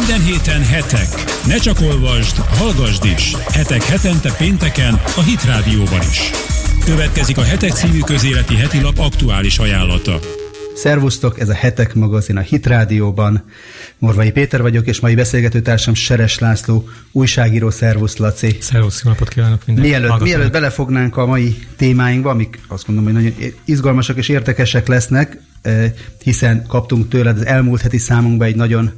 Minden héten hetek. Ne csak olvasd, hallgasd is. Hetek hetente pénteken a Hit Rádióban is. Következik a Hetek című közéleti heti lap aktuális ajánlata. Szervusztok, ez a Hetek magazin a Hit Rádióban. Morvai Péter vagyok, és mai beszélgetőtársam Seres László, újságíró. Szervusz, Laci. Szervusz, jó napot kívánok mindenkinek. Mielőtt, mielőtt belefognánk a mai témáinkba, amik azt mondom, hogy nagyon izgalmasak és érdekesek lesznek, eh, hiszen kaptunk tőled az elmúlt heti számunkba egy nagyon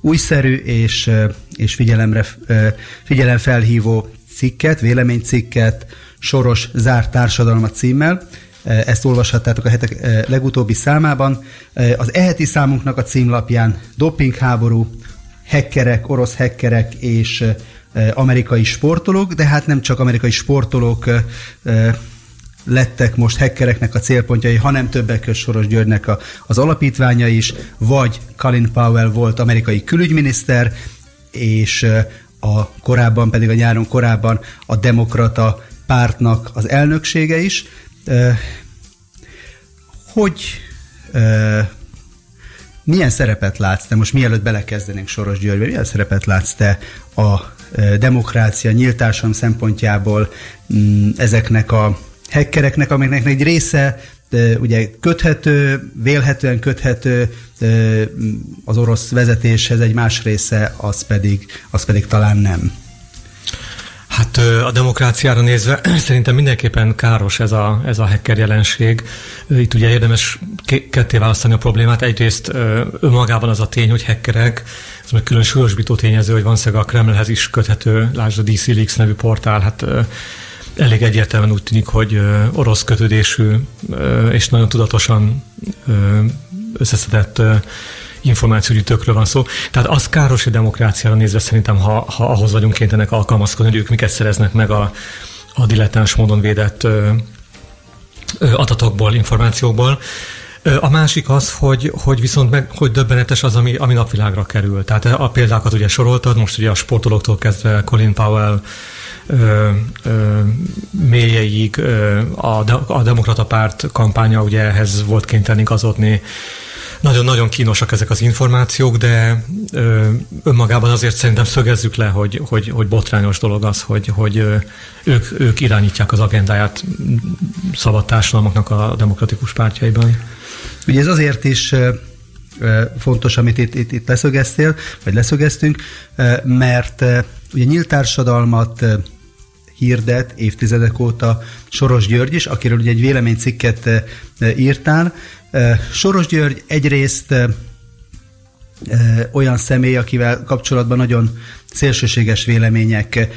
újszerű és, és figyelemre, figyelemfelhívó cikket, véleménycikket, Soros zárt társadalma címmel. Ezt olvashattátok a hetek legutóbbi számában. Az eheti számunknak a címlapján dopingháború, hekkerek, orosz hekkerek és amerikai sportolók, de hát nem csak amerikai sportolók lettek most hekkereknek a célpontjai, hanem többek között Soros Györgynek a, az alapítványa is, vagy Colin Powell volt amerikai külügyminiszter, és a korábban pedig a nyáron korábban a demokrata pártnak az elnöksége is. Hogy milyen szerepet látsz te, most mielőtt belekezdenénk Soros Györgybe, milyen szerepet látsz te a demokrácia nyíltásom szempontjából mm, ezeknek a hackereknek, amiknek egy része ugye köthető, vélhetően köthető az orosz vezetéshez, egy más része az pedig, az pedig talán nem. Hát a demokráciára nézve szerintem mindenképpen káros ez a, ez a hacker jelenség. Itt ugye érdemes ketté választani a problémát. Egyrészt önmagában az a tény, hogy hackerek, ez meg külön súlyosbító tényező, hogy van a Kremlhez is köthető, lásd a DC Leaks nevű portál, hát elég egyértelműen úgy tűnik, hogy orosz kötődésű és nagyon tudatosan összeszedett információgyűjtőkről van szó. Tehát az káros a demokráciára nézve szerintem, ha, ha ahhoz vagyunk kénytelenek alkalmazkodni, hogy ők miket szereznek meg a, a dilettáns módon védett ö, ö, adatokból, információkból. A másik az, hogy, hogy viszont meg, hogy döbbenetes az, ami, ami napvilágra kerül. Tehát a példákat ugye soroltad, most ugye a sportolóktól kezdve Colin Powell, ö, ö, mélyeig ö, a, a demokrata párt kampánya ugye ehhez volt kénytelen igazodni, nagyon-nagyon kínosak ezek az információk, de ö, önmagában azért szerintem szögezzük le, hogy, hogy, hogy botrányos dolog az, hogy, hogy ők, ők irányítják az agendáját szabad társadalmaknak a demokratikus pártjaiban. Ugye ez azért is fontos, amit itt, itt, itt leszögeztél, vagy leszögeztünk, mert ugye nyílt társadalmat hirdet évtizedek óta Soros György is, akiről ugye egy véleménycikket írtál, Soros György egyrészt olyan személy, akivel kapcsolatban nagyon szélsőséges vélemények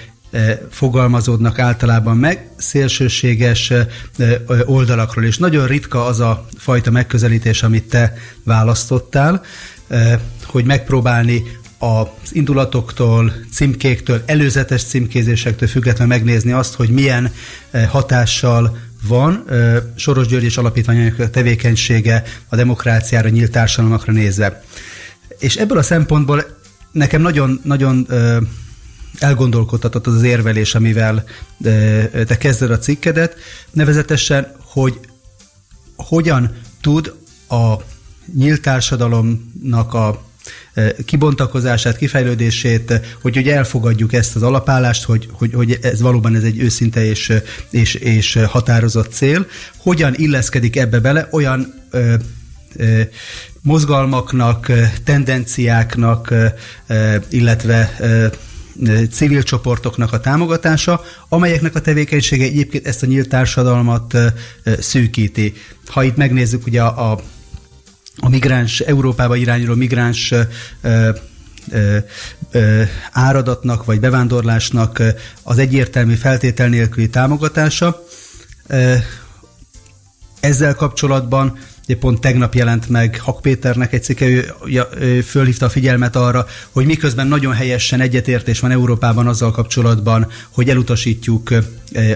fogalmazódnak általában meg, szélsőséges oldalakról, és nagyon ritka az a fajta megközelítés, amit te választottál, hogy megpróbálni az indulatoktól, címkéktől, előzetes címkézésektől függetlenül megnézni azt, hogy milyen hatással van Soros György és alapítványok tevékenysége a demokráciára, nyílt társadalmakra nézve. És ebből a szempontból nekem nagyon, nagyon elgondolkodtatott az, az érvelés, amivel te kezded a cikkedet, nevezetesen, hogy hogyan tud a nyílt társadalomnak a kibontakozását, kifejlődését, hogy ugye elfogadjuk ezt az alapállást, hogy, hogy, hogy ez valóban ez egy őszinte és, és, és határozott cél. Hogyan illeszkedik ebbe bele olyan ö, ö, mozgalmaknak, tendenciáknak, illetve civil csoportoknak a támogatása, amelyeknek a tevékenysége egyébként ezt a nyílt társadalmat szűkíti. Ha itt megnézzük ugye a, a a migráns, Európába irányuló migráns áradatnak vagy bevándorlásnak az egyértelmű feltétel nélküli támogatása. Ezzel kapcsolatban Ugye pont tegnap jelent meg Hak Péternek egy cikke, ő, ő fölhívta a figyelmet arra, hogy miközben nagyon helyesen egyetértés van Európában azzal kapcsolatban, hogy elutasítjuk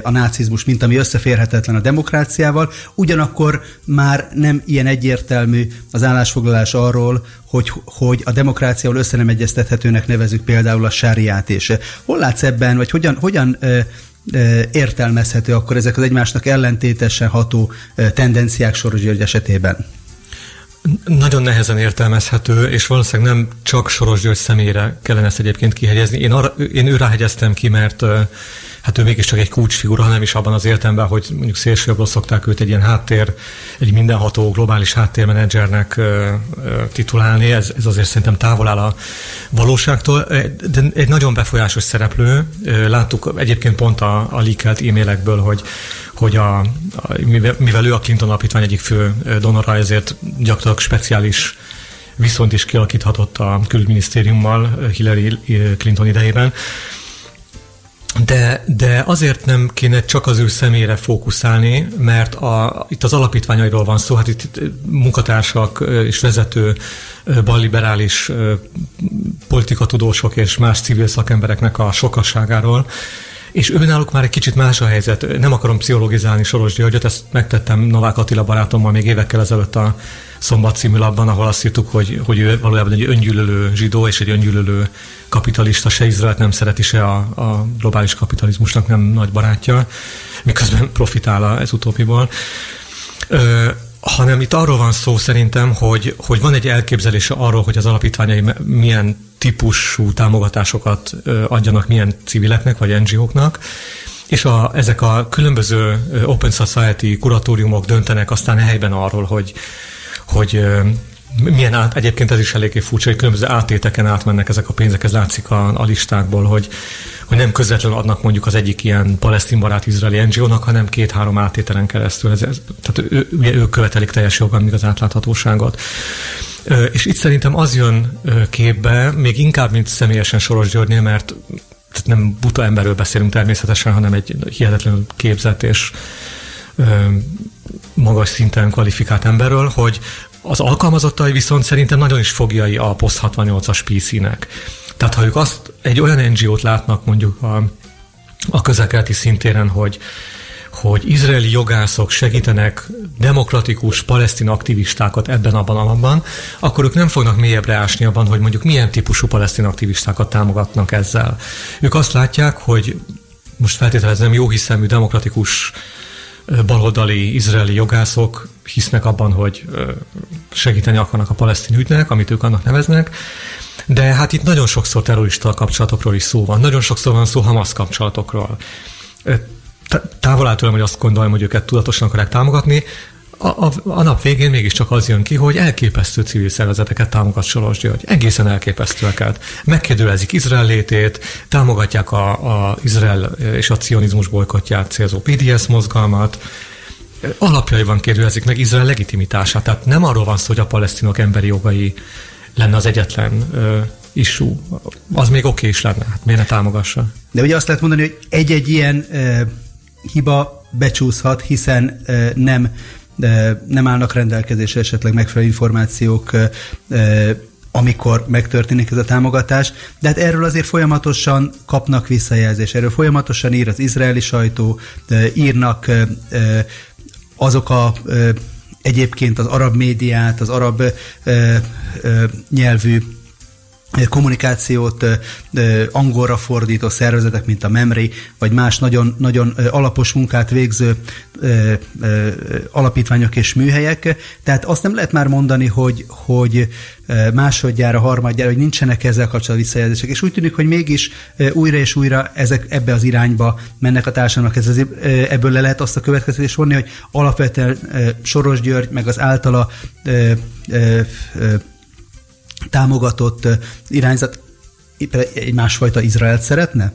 a nácizmus, mint ami összeférhetetlen a demokráciával, ugyanakkor már nem ilyen egyértelmű az állásfoglalás arról, hogy, hogy a demokráciával össze nem egyeztethetőnek nevezük például a sáriát, és hol látsz ebben, vagy hogyan, hogyan értelmezhető akkor ezek az egymásnak ellentétesen ható tendenciák Soros György esetében? nagyon nehezen értelmezhető, és valószínűleg nem csak Soros György személyre kellene ezt egyébként kihegyezni. Én, arra, én őre hegyeztem ki, mert hát ő mégiscsak egy kulcsfigura, hanem is abban az értelemben, hogy mondjuk szélsőjobbról szokták őt egy ilyen háttér, egy mindenható globális háttérmenedzsernek titulálni, ez, ez azért szerintem távol áll a valóságtól, de egy nagyon befolyásos szereplő. Láttuk egyébként pont a, a leakelt e-mailekből, hogy hogy a, a, mivel ő a Clinton alapítvány egyik fő donora, ezért gyakorlatilag speciális viszont is kialakíthatott a külügyminisztériummal Hillary Clinton idejében. De, de azért nem kéne csak az ő személyre fókuszálni, mert a, itt az alapítványairól van szó, hát itt munkatársak és vezető balliberális politikatudósok és más civil szakembereknek a sokasságáról, és őnáluk már egy kicsit más a helyzet. Nem akarom pszichologizálni Soros Györgyöt, ezt megtettem Novák Attila barátommal még évekkel ezelőtt a Szombat című labban, ahol azt írtuk, hogy, hogy ő valójában egy öngyűlölő zsidó és egy öngyűlölő kapitalista, se Izraelt nem szereti, se a, a globális kapitalizmusnak nem nagy barátja, miközben profitál ez utópiból. Ö, hanem itt arról van szó szerintem, hogy, hogy van egy elképzelése arról, hogy az alapítványai milyen típusú támogatásokat adjanak milyen civileknek vagy NGO-knak, és a, ezek a különböző Open Society kuratóriumok döntenek aztán helyben arról, hogy, hogy milyen át, egyébként ez is eléggé furcsa, hogy különböző átéteken átmennek ezek a pénzek, ez látszik a, a listákból, hogy, hogy nem közvetlenül adnak mondjuk az egyik ilyen palesztin barát izraeli NGO-nak, hanem két-három átételen keresztül. Ez, ez, tehát ő, ő, ők követelik teljes joggal még az átláthatóságot. És itt szerintem az jön képbe, még inkább, mint személyesen Soros Györgynél, mert tehát nem buta emberről beszélünk természetesen, hanem egy hihetetlenül képzett és magas szinten kvalifikált emberről, hogy az alkalmazottai viszont szerintem nagyon is fogjai a POST 68-as PC-nek. Tehát ha ők azt egy olyan NGO-t látnak mondjuk a, a közelkeleti szintéren, hogy hogy izraeli jogászok segítenek demokratikus palesztin aktivistákat ebben, abban, abban, akkor ők nem fognak mélyebbre ásni abban, hogy mondjuk milyen típusú palesztin aktivistákat támogatnak ezzel. Ők azt látják, hogy most feltételezem jó hiszemű demokratikus baloldali izraeli jogászok hisznek abban, hogy segíteni akarnak a palesztin ügynek, amit ők annak neveznek, de hát itt nagyon sokszor terrorista kapcsolatokról is szó van, nagyon sokszor van szó Hamas kapcsolatokról. Távol tőlem, hogy azt gondolom, hogy őket tudatosan akarják támogatni, a, a, a nap végén mégiscsak az jön ki, hogy elképesztő civil szervezeteket támogat Soros György. Egészen elképesztőeket. Megkérdőlezik Izrael létét, támogatják a, a Izrael és a cionizmus bolykotját célzó PDS mozgalmat, alapjaiban kérdőlezik meg Izrael legitimitását. Tehát nem arról van szó, hogy a palesztinok emberi jogai lenne az egyetlen ö, issue. Az még oké is lenne, hát miért ne támogassa? De ugye azt lehet mondani, hogy egy-egy ilyen hiba becsúszhat, hiszen nem nem állnak rendelkezésre esetleg megfelelő információk, amikor megtörténik ez a támogatás, de hát erről azért folyamatosan kapnak visszajelzést, erről folyamatosan ír az izraeli sajtó, írnak azok a egyébként az arab médiát, az arab nyelvű kommunikációt angolra fordító szervezetek, mint a MEMRI, vagy más nagyon, nagyon alapos munkát végző alapítványok és műhelyek. Tehát azt nem lehet már mondani, hogy, hogy másodjára, harmadjára, hogy nincsenek ezzel kapcsolatban visszajelzések. És úgy tűnik, hogy mégis újra és újra ezek ebbe az irányba mennek a társadalmak. Ez azért, ebből le lehet azt a következtetést vonni, hogy alapvetően Soros György, meg az általa támogatott irányzat egy másfajta Izraelt szeretne?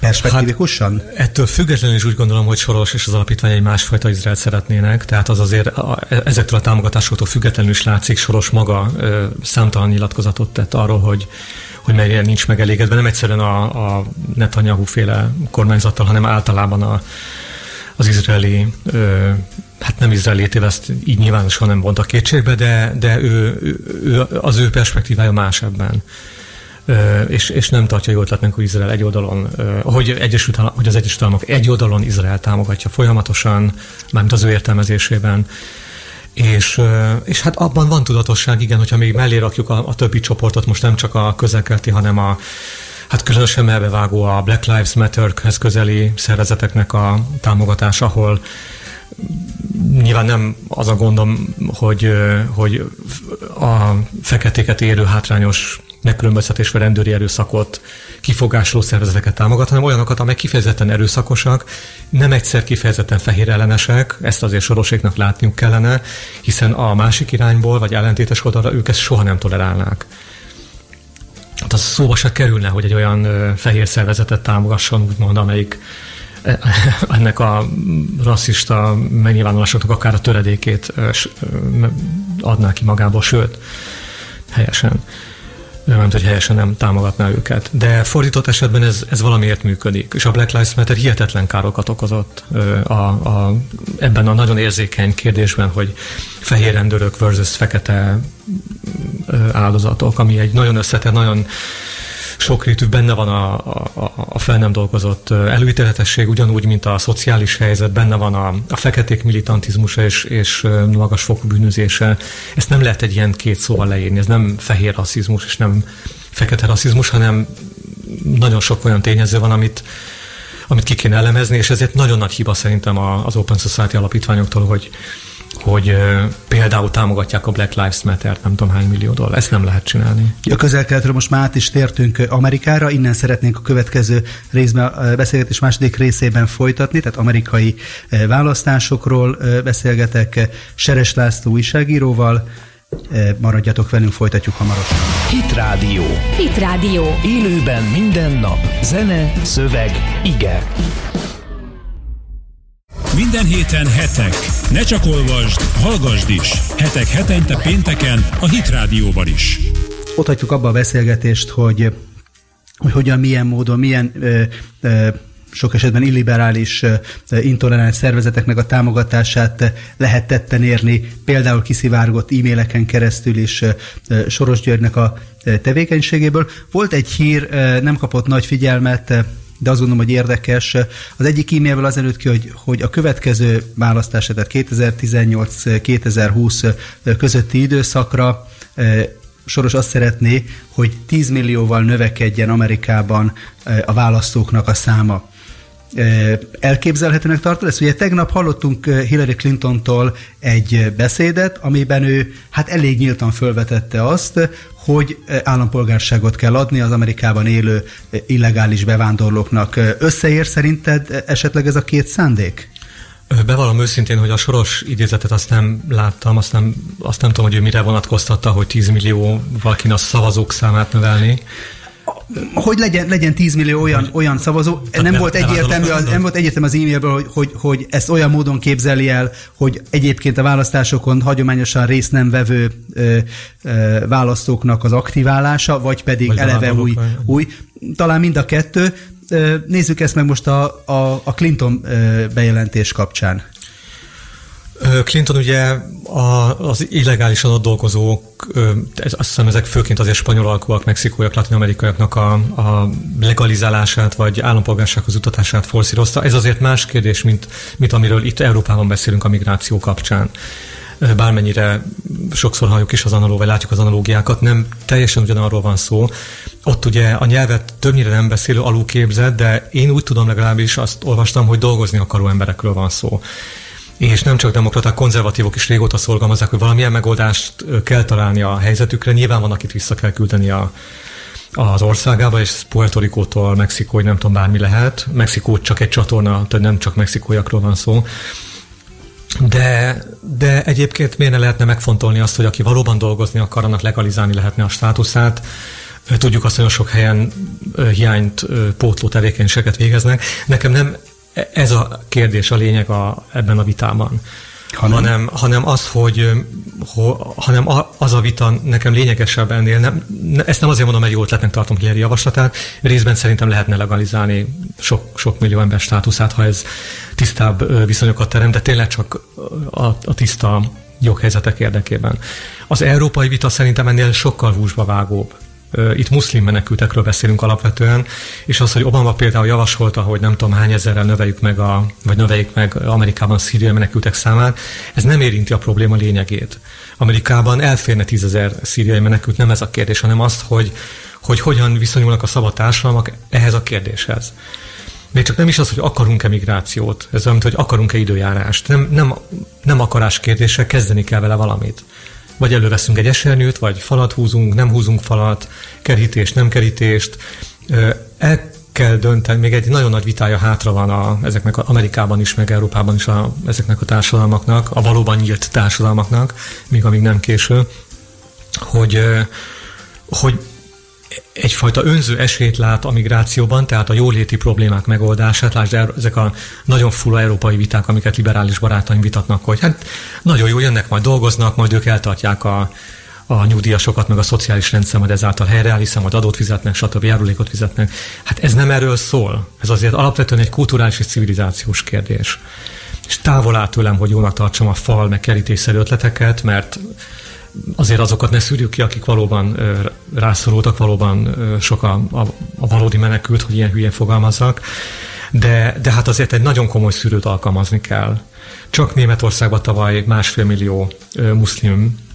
Perspektívikusan? Hát, ettől függetlenül is úgy gondolom, hogy Soros és az alapítvány egy másfajta Izraelt szeretnének, tehát az azért a, ezektől a támogatásoktól függetlenül is látszik, Soros maga ö, számtalan nyilatkozatot tett arról, hogy hogy mennyire nincs megelégedve, nem egyszerűen a, a Netanyahu féle kormányzattal, hanem általában a, az izraeli ö, hát nem izraeli ezt így nyilvánosan nem vontak kétségbe, de, de ő, ő, az ő perspektívája más ebben. Ö, és, és nem tartja jó ötletnek, hogy Izrael egy oldalon, ö, hogy, Egyesült, hogy az Egyesült Államok egy oldalon Izrael támogatja folyamatosan, mármint az ő értelmezésében, és, és hát abban van tudatosság, igen, hogyha még mellé rakjuk a, a többi csoportot, most nem csak a közelkelti, hanem a, hát különösen melbevágó a Black Lives Matter-hez közeli szervezeteknek a támogatása, ahol nyilván nem az a gondom, hogy, hogy a feketéket érő hátrányos megkülönböztetés vagy rendőri erőszakot kifogásoló szervezeteket támogat, hanem olyanokat, amelyek kifejezetten erőszakosak, nem egyszer kifejezetten fehér ellenesek, ezt azért soroséknak látniuk kellene, hiszen a másik irányból, vagy ellentétes oldalra ők ezt soha nem tolerálnák. Hát az szóba se kerülne, hogy egy olyan fehér szervezetet támogasson, úgymond, amelyik ennek a rasszista megnyilvánulásoknak akár a töredékét adná ki magából, sőt, helyesen nem hogy helyesen nem támogatná őket. De fordított esetben ez, ez valamiért működik. És a Black Lives Matter hihetetlen károkat okozott a, a, ebben a nagyon érzékeny kérdésben, hogy fehér rendőrök versus fekete áldozatok, ami egy nagyon összetett, nagyon sokrétű benne van a, a, a fel nem dolgozott előítéletesség, ugyanúgy, mint a szociális helyzet, benne van a, a feketék militantizmusa és, és magas fokú bűnözése. Ezt nem lehet egy ilyen két szóval leírni, ez nem fehér rasszizmus és nem fekete rasszizmus, hanem nagyon sok olyan tényező van, amit, amit ki kéne elemezni, és ezért nagyon nagy hiba szerintem az Open Society alapítványoktól, hogy, hogy például támogatják a Black Lives Matter, nem tudom hány millió dollár. Ezt nem lehet csinálni. A közel most már át is tértünk Amerikára, innen szeretnénk a következő részben, a beszélgetés második részében folytatni, tehát amerikai választásokról beszélgetek Seres László újságíróval, Maradjatok velünk, folytatjuk hamarosan. Hit Rádió. Hit Rádió. Élőben minden nap. Zene, szöveg, ige. Minden héten hetek. Ne csak olvasd, hallgasd is. Hetek hetente pénteken a Hit Rádióban is. Ott hagytuk abba a beszélgetést, hogy, hogy hogyan, milyen módon, milyen ö, ö, sok esetben illiberális, intoleráns szervezeteknek a támogatását lehet tetten érni, például kiszivárgott e-maileken keresztül is Soros Györgynek a tevékenységéből. Volt egy hír, nem kapott nagy figyelmet, de azt gondolom, hogy érdekes. Az egyik e-mailből az előtt ki, hogy, hogy a következő választás, tehát 2018-2020 közötti időszakra Soros azt szeretné, hogy 10 millióval növekedjen Amerikában a választóknak a száma elképzelhetőnek tartod ezt? Ugye tegnap hallottunk Hillary Clintontól egy beszédet, amiben ő hát elég nyíltan felvetette azt, hogy állampolgárságot kell adni az Amerikában élő illegális bevándorlóknak. Összeér szerinted esetleg ez a két szándék? Bevallom őszintén, hogy a soros idézetet azt nem láttam, azt nem, azt nem tudom, hogy ő mire vonatkoztatta, hogy 10 millióval kéne a szavazók számát növelni hogy legyen, legyen 10 millió olyan, olyan szavazó, nem, volt egyértelmű, az, nem volt egyértelmű az e-mailből, hogy, hogy, hogy ezt olyan módon képzeli el, hogy egyébként a választásokon hagyományosan részt nem vevő ö, ö, választóknak az aktiválása, vagy pedig vagy eleve új, új. Talán mind a kettő. Nézzük ezt meg most a, a, a Clinton bejelentés kapcsán. Clinton ugye a, az illegálisan ott dolgozók, azt hiszem ezek főként azért spanyol alkúak, mexikóiak, latin-amerikaiaknak a, a legalizálását vagy állampolgársághoz utatását forszírozta. Ez azért más kérdés, mint, mint amiről itt Európában beszélünk a migráció kapcsán bármennyire sokszor halljuk is az analóg, vagy látjuk az analógiákat, nem teljesen ugyanarról van szó. Ott ugye a nyelvet többnyire nem beszélő alulképzett, de én úgy tudom legalábbis azt olvastam, hogy dolgozni akaró emberekről van szó és nem csak demokraták, konzervatívok is régóta szorgalmazzák, hogy valamilyen megoldást kell találni a helyzetükre. Nyilván van, akit vissza kell küldeni a, az országába, és Puerto Rico-tól Mexikóig nem tudom, bármi lehet. Mexikó csak egy csatorna, tehát nem csak mexikóiakról van szó. De, de egyébként miért ne lehetne megfontolni azt, hogy aki valóban dolgozni akar, annak legalizálni lehetne a státuszát. Tudjuk azt, hogy sok helyen hiányt pótló tevékenységet végeznek. Nekem nem ez a kérdés a lényeg a, ebben a vitában. Hanem, hanem, hanem az, hogy ho, hanem az a vita nekem lényegesebb ennél. Nem, ezt nem azért mondom, hogy jó ötletnek tartom Hillary javaslatát. Részben szerintem lehetne legalizálni sok, sok millió ember státuszát, ha ez tisztább viszonyokat terem, de tényleg csak a, a tiszta joghelyzetek érdekében. Az európai vita szerintem ennél sokkal húsba vágóbb itt muszlim menekültekről beszélünk alapvetően, és az, hogy Obama például javasolta, hogy nem tudom hány ezerrel növeljük meg, a, vagy növeljük meg Amerikában a szíriai menekültek számát, ez nem érinti a probléma lényegét. Amerikában elférne tízezer szíriai menekült, nem ez a kérdés, hanem azt, hogy, hogy hogyan viszonyulnak a szabad társadalmak ehhez a kérdéshez. még csak nem is az, hogy akarunk-e migrációt, ez olyan, hogy akarunk-e időjárást. Nem, nem, nem akarás kérdése, kezdeni kell vele valamit. Vagy előveszünk egy esernyőt, vagy falat húzunk, nem húzunk falat, kerítést, nem kerítést. El kell dönteni, még egy nagyon nagy vitája hátra van a, ezeknek a, Amerikában is, meg Európában is a, ezeknek a társadalmaknak, a valóban nyílt társadalmaknak, még amíg nem késő, hogy, hogy egyfajta önző esélyt lát a migrációban, tehát a jóléti problémák megoldását, lásd ezek a nagyon fura európai viták, amiket liberális barátaim vitatnak, hogy hát nagyon jó, jönnek, majd dolgoznak, majd ők eltartják a, a nyugdíjasokat, meg a szociális rendszer majd ezáltal helyreáll, hiszen majd adót fizetnek, stb. járulékot fizetnek. Hát ez nem erről szól. Ez azért alapvetően egy kulturális és civilizációs kérdés. És távol áll tőlem, hogy jónak tartsam a fal, meg kerítésszerű ötleteket, mert azért azokat ne szűrjük ki, akik valóban rászorultak, valóban sok a, a, valódi menekült, hogy ilyen hülyén fogalmazzak. De, de hát azért egy nagyon komoly szűrőt alkalmazni kell. Csak Németországban tavaly másfél millió muszlim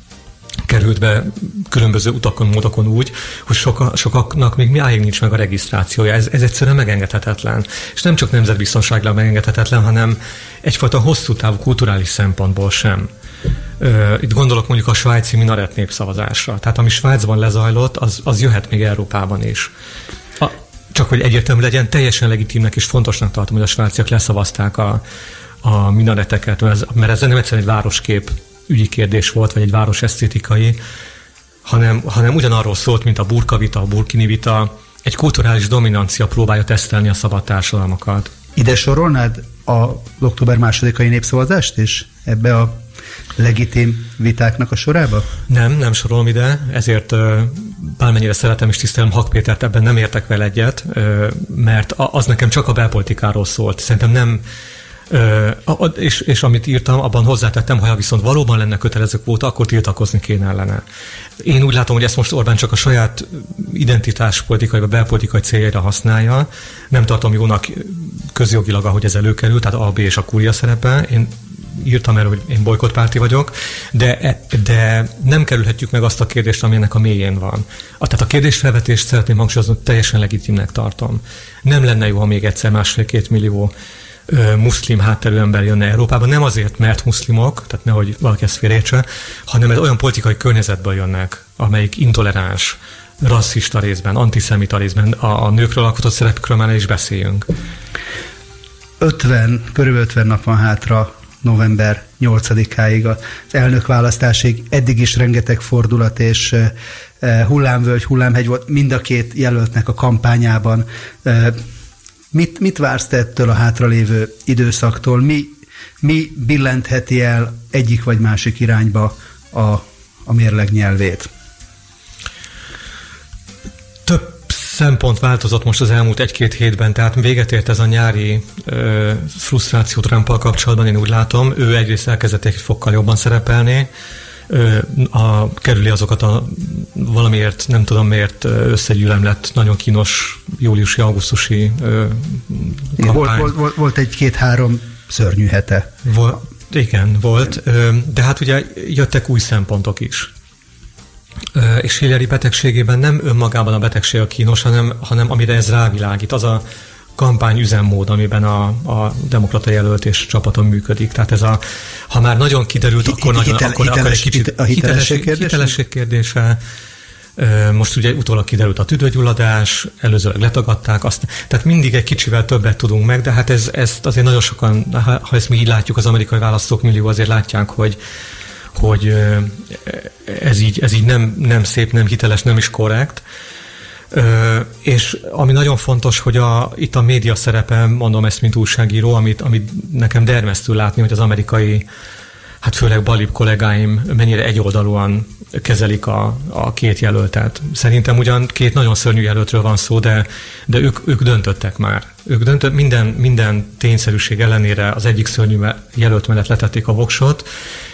került be különböző utakon, módokon úgy, hogy soka, sokaknak még miáig nincs meg a regisztrációja. Ez, ez egyszerűen megengedhetetlen. És nem csak nemzetbiztonságilag megengedhetetlen, hanem egyfajta hosszú távú kulturális szempontból sem. Itt gondolok mondjuk a svájci minaret népszavazásra. Tehát ami Svájcban lezajlott, az, az jöhet még Európában is. A, csak hogy egyértelmű legyen, teljesen legitimnek és fontosnak tartom, hogy a svájciak leszavazták a, a minareteket, mert ez, mert ez nem egyszerűen egy városkép ügyi kérdés volt, vagy egy város esztétikai, hanem, hanem ugyanarról szólt, mint a burka vita, a burkini vita, egy kulturális dominancia próbálja tesztelni a szabad társadalmakat. Ide sorolnád a október másodikai népszavazást is ebbe a legitim vitáknak a sorába? Nem, nem sorolom ide, ezért bármennyire szeretem és tisztelem Hak ebben nem értek vele egyet, mert az nekem csak a belpolitikáról szólt. Szerintem nem és, és amit írtam, abban hozzátettem, ha viszont valóban lenne kötelező kvóta, akkor tiltakozni kéne ellene. Én úgy látom, hogy ezt most Orbán csak a saját identitáspolitikai vagy belpolitikai céljaira használja. Nem tartom jónak közjogilag, ahogy ez előkerül, tehát A, B és a kúria szerepe. Én írtam erről, hogy én bolykottpárti vagyok, de, e, de nem kerülhetjük meg azt a kérdést, ami ennek a mélyén van. A, tehát a kérdésfelvetést szeretném hangsúlyozni, teljesen legitimnek tartom. Nem lenne jó, ha még egyszer másfél-két millió muszlim hátterű ember jönne Európába, nem azért, mert muszlimok, tehát nehogy valaki ezt félértse, hanem ez olyan politikai környezetből jönnek, amelyik intoleráns, rasszista részben, antiszemita részben, a, a nőkről alkotott szerepükről már is beszéljünk. 50, körülbelül 50 nap van hátra november 8-áig az elnökválasztásig. Eddig is rengeteg fordulat és hullámvölgy, hullámhegy volt mind a két jelöltnek a kampányában. Mit, mit vársz te ettől a hátralévő időszaktól? Mi, mi billentheti el egyik vagy másik irányba a, a mérleg nyelvét? Szempont változott most az elmúlt egy-két hétben, tehát véget ért ez a nyári ö, frusztráció Trumpal kapcsolatban, én úgy látom. Ő egyrészt elkezdett egy fokkal jobban szerepelni, a, kerüli azokat a valamiért, nem tudom miért összegyűlemlett, nagyon kínos júliusi, augusztusi kampány. Volt, volt, volt, volt egy-két-három szörnyű hete. Vol, igen, volt, de hát ugye jöttek új szempontok is. És Hillary betegségében nem önmagában a betegség a kínos, hanem, hanem amire ez rávilágít, az a kampány üzemmód, amiben a, a demokrata jelölt és csapaton működik. Tehát ez a, ha már nagyon kiderült, akkor, nagyon, hitel, akkor, hiteles, akkor egy kicsit a hitelesség kérdése. Hitelesség kérdése. Most ugye utólag kiderült a tüdőgyulladás, előzőleg letagadták, azt, tehát mindig egy kicsivel többet tudunk meg, de hát ez, ezt azért nagyon sokan, ha ezt mi így látjuk, az amerikai választók millió azért látják, hogy, hogy ez így, ez így nem, nem szép, nem hiteles, nem is korrekt. És ami nagyon fontos, hogy a, itt a média szerepe, mondom ezt, mint újságíró, amit, amit nekem dermesztő látni, hogy az amerikai, hát főleg balib kollégáim mennyire egyoldalúan kezelik a, a két jelöltet. Szerintem ugyan két nagyon szörnyű jelöltről van szó, de, de ők, ők döntöttek már. Ők döntött, minden, minden tényszerűség ellenére az egyik szörnyű jelölt mellett letették a voksot,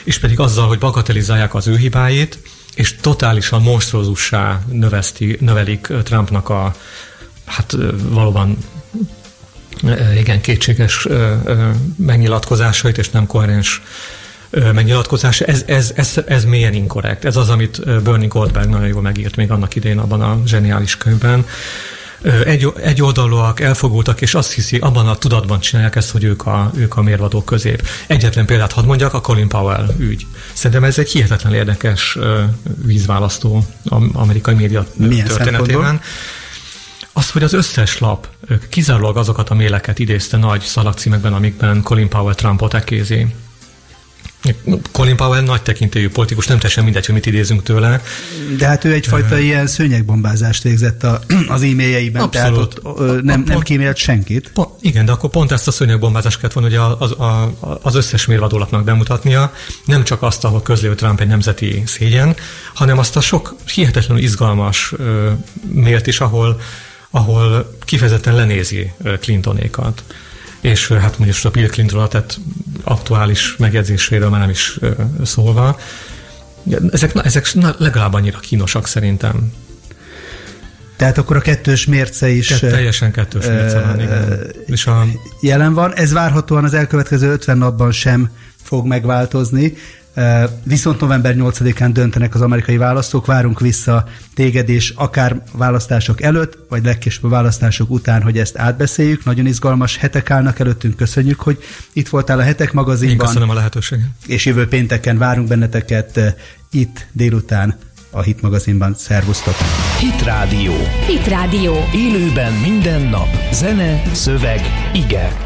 és pedig azzal, hogy bagatelizálják az ő hibáit, és totálisan monstrózussá növeszti, növelik Trumpnak a hát valóban igen kétséges megnyilatkozásait, és nem koherens megnyilatkozása. Ez, ez, ez, ez mélyen inkorrekt. Ez az, amit Bernie Goldberg nagyon jól megírt még annak idején abban a zseniális könyvben. Egy, egy oldalúak, elfogultak, és azt hiszi, abban a tudatban csinálják ezt, hogy ők a, ők a mérvadók közép. Egyetlen példát hadd mondjak, a Colin Powell ügy. Szerintem ez egy hihetetlen érdekes vízválasztó amerikai média Milyen történetében. Az, hogy az összes lap kizárólag azokat a méleket idézte nagy szalagcímekben, amikben Colin Powell Trumpot ekézi. Colin Powell nagy tekintélyű politikus, nem teljesen mindegy, hogy mit idézünk tőle. De hát ő egyfajta uh, ilyen szőnyegbombázást végzett a, az e-mailjeiben, Abszolút. tehát ott ö, nem, nem kímélt senkit. Po, igen, de akkor pont ezt a szőnyegbombázást kellett volna az, az, az összes mérvadólatnak bemutatnia, nem csak azt, ahol közlő Trump egy nemzeti szégyen, hanem azt a sok hihetetlenül izgalmas ö, mélt is, ahol, ahol kifejezetten lenézi Clintonékat és hát mondjuk a Bill Clinton tehát aktuális megjegyzéséről már nem is szólva. Ezek, ezek legalább annyira kínosak szerintem. Tehát akkor a kettős mérce is... Kett, teljesen kettős mérce van, igen. És a... Jelen van. Ez várhatóan az elkövetkező 50 napban sem fog megváltozni. Viszont november 8-án döntenek az amerikai választók, várunk vissza téged és akár választások előtt, vagy legkésőbb választások után, hogy ezt átbeszéljük. Nagyon izgalmas hetek állnak előttünk, köszönjük, hogy itt voltál a Hetek magazinban. Én köszönöm a lehetőséget. És jövő pénteken várunk benneteket itt délután a Hit magazinban. Szervusztok! Hit Rádió. Hit Rádió. Élőben minden nap. Zene, szöveg, ige.